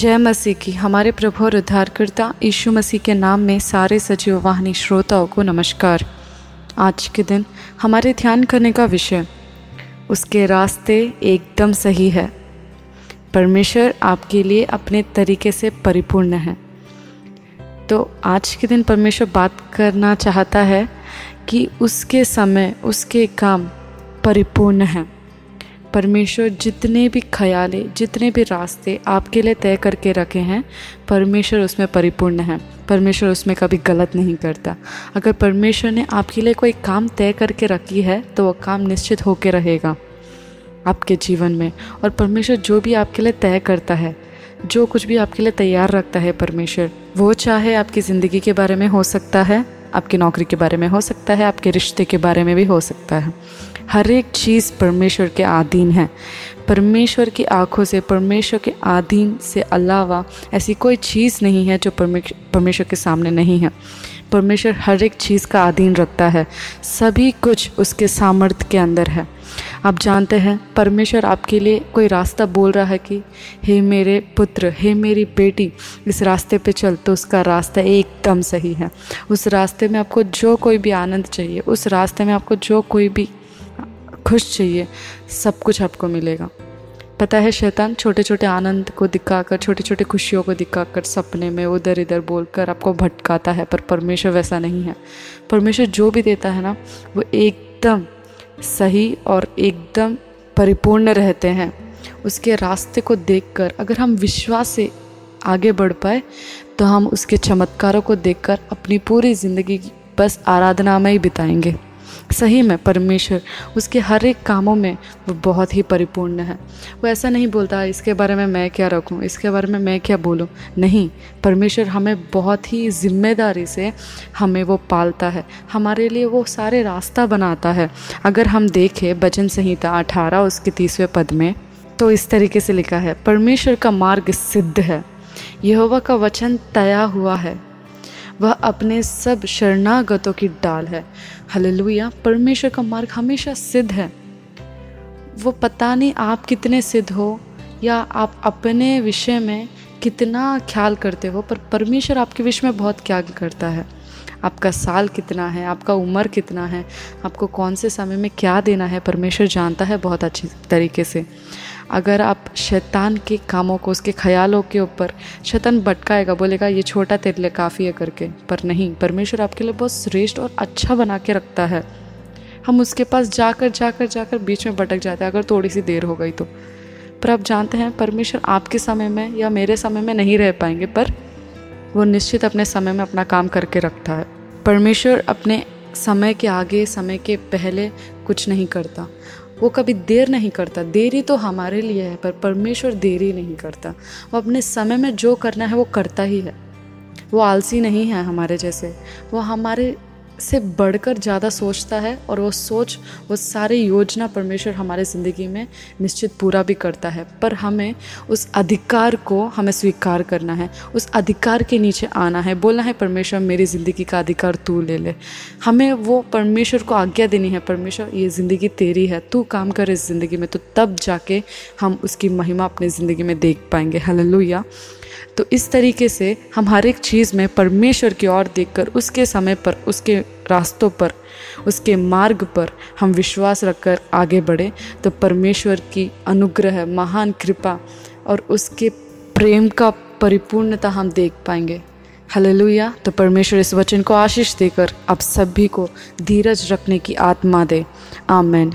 जय मसीह की। हमारे प्रभु और उद्धारकर्ता यीशु मसीह के नाम में सारे सजीव वाहिनी श्रोताओं को नमस्कार। आज के दिन हमारे ध्यान करने का विषय, उसके रास्ते एकदम सही है। परमेश्वर आपके लिए अपने तरीके से परिपूर्ण है। तो आज के दिन परमेश्वर बात करना चाहता है कि उसके समय, उसके काम परिपूर्ण हैं। परमेश्वर जितने भी ख्याले जितने भी रास्ते आपके लिए तय करके रखे हैं, परमेश्वर उसमें परिपूर्ण है। परमेश्वर उसमें कभी गलत नहीं करता। अगर परमेश्वर ने आपके लिए कोई काम तय करके रखी है तो वह काम निश्चित होकर रहेगा आपके जीवन में। और परमेश्वर जो भी आपके लिए तय करता है, जो कुछ भी आपके लिए तैयार रखता है परमेश्वर, वो चाहे आपकी ज़िंदगी के बारे में हो सकता है आपकी नौकरी के बारे में हो सकता है, आपके रिश्ते के बारे में भी हो सकता है। हर एक चीज़ परमेश्वर के अधीन है। परमेश्वर की आँखों से, परमेश्वर के अधीन से अलावा ऐसी कोई चीज़ नहीं है जो परमेश्वर के सामने नहीं है। परमेश्वर हर एक चीज़ का अधीन रखता है। सभी कुछ उसके सामर्थ्य के अंदर है। आप जानते हैं, परमेश्वर आपके लिए कोई रास्ता बोल रहा है कि, हे मेरे पुत्र, हे मेरी बेटी, इस रास्ते पे चल तो उसका रास्ता एकदम सही है। उस रास्ते में आपको जो कोई भी आनंद चाहिए, उस रास्ते में आपको जो कोई भी खुश चाहिए, सब कुछ आपको मिलेगा। पता है, शैतान छोटे छोटे आनंद को दिखाकर छोटे छोटे खुशियों को दिखाकर सपने में उधर इधर बोलकर आपको भटकाता है, पर परमेश्वर वैसा नहीं है। परमेश्वर जो भी देता है ना, वो एकदम सही और एकदम परिपूर्ण रहते हैं। उसके रास्ते को देखकर, अगर हम विश्वास से आगे बढ़ पाए तो हम उसके चमत्कारों को देखकर अपनी पूरी ज़िंदगी बस आराधना में ही बिताएँगे। सही में परमेश्वर, उसके हर एक कामों में वो बहुत ही परिपूर्ण है। वो ऐसा नहीं बोलता, इसके बारे में मैं क्या रखूँ, इसके बारे में मैं क्या बोलूँ। नहीं, परमेश्वर हमें बहुत ही ज़िम्मेदारी से हमें वो पालता है। हमारे लिए वो सारे रास्ता बनाता है। अगर हम देखें भजन संहिता अठारह, उसके तीसवें पद में तो इस तरीके से लिखा है, परमेश्वर का मार्ग सिद्ध है। यहोवा का वचन तया हुआ है। वह अपने सब शरणागतों की डाल है। हललुया। परमेश्वर का मार्ग हमेशा सिद्ध है। वो पता नहीं आप कितने सिद्ध हो या आप अपने विषय में कितना ख्याल करते हो, पर परमेश्वर आपके विषय में बहुत ख्याल करता है। आपका साल कितना है? आपका उम्र कितना है? आपको कौन से समय में क्या देना है? परमेश्वर जानता है बहुत अच्छी तरीके से। अगर आप शैतान के कामों को, उसके ख्यालों के ऊपर शैतान भटकाएगा, बोलेगा, ये छोटा तेरे लिए काफ़ी है करके, पर नहीं, परमेश्वर आपके लिए बहुत श्रेष्ठ और अच्छा बना के रखता है। हम उसके पास जाकर जाकर जाकर बीच में भटक जाते हैं, अगर थोड़ी सी देर हो गई तो। पर आप जानते हैं, परमेश्वर आपके समय में या मेरे समय में नहीं रह पाएँगे, पर वो निश्चित अपने समय में अपना काम करके रखता है। परमेश्वर अपने समय के आगे, समय के पहले कुछ नहीं करता। वो कभी देर नहीं करता। देरी तो हमारे लिए है, पर परमेश्वर देरी नहीं करता। वो अपने समय में जो करना है, वो करता ही है। वो आलसी नहीं है हमारे जैसे। वो हमारे से बढ़कर ज़्यादा सोचता है और वो सोच, वो सारी योजना परमेश्वर हमारे ज़िंदगी में निश्चित पूरा भी करता है। पर हमें उस अधिकार को हमें स्वीकार करना है, उस अधिकार के नीचे आना है। बोलना है, परमेश्वर, मेरी ज़िंदगी का अधिकार तू ले ले। हमें वो परमेश्वर को आज्ञा देनी है, परमेश्वर, ये ज़िंदगी तेरी है, तू काम कर इस ज़िंदगी में तो तब जाके हम उसकी महिमा अपनी ज़िंदगी में देख पाएँगे। हल्लुया। तो इस तरीके से हम हर एक चीज़ में परमेश्वर की ओर देखकर, उसके समय पर, उसके रास्तों पर, उसके मार्ग पर हम विश्वास रखकर आगे बढ़े। तो परमेश्वर की अनुग्रह, महान कृपा और उसके प्रेम का परिपूर्णता हम देख पाएँगे। हलेलुया। तो परमेश्वर इस वचन को आशीष देकर आप सभी को धीरज रखने की आत्मा दे। आमेन।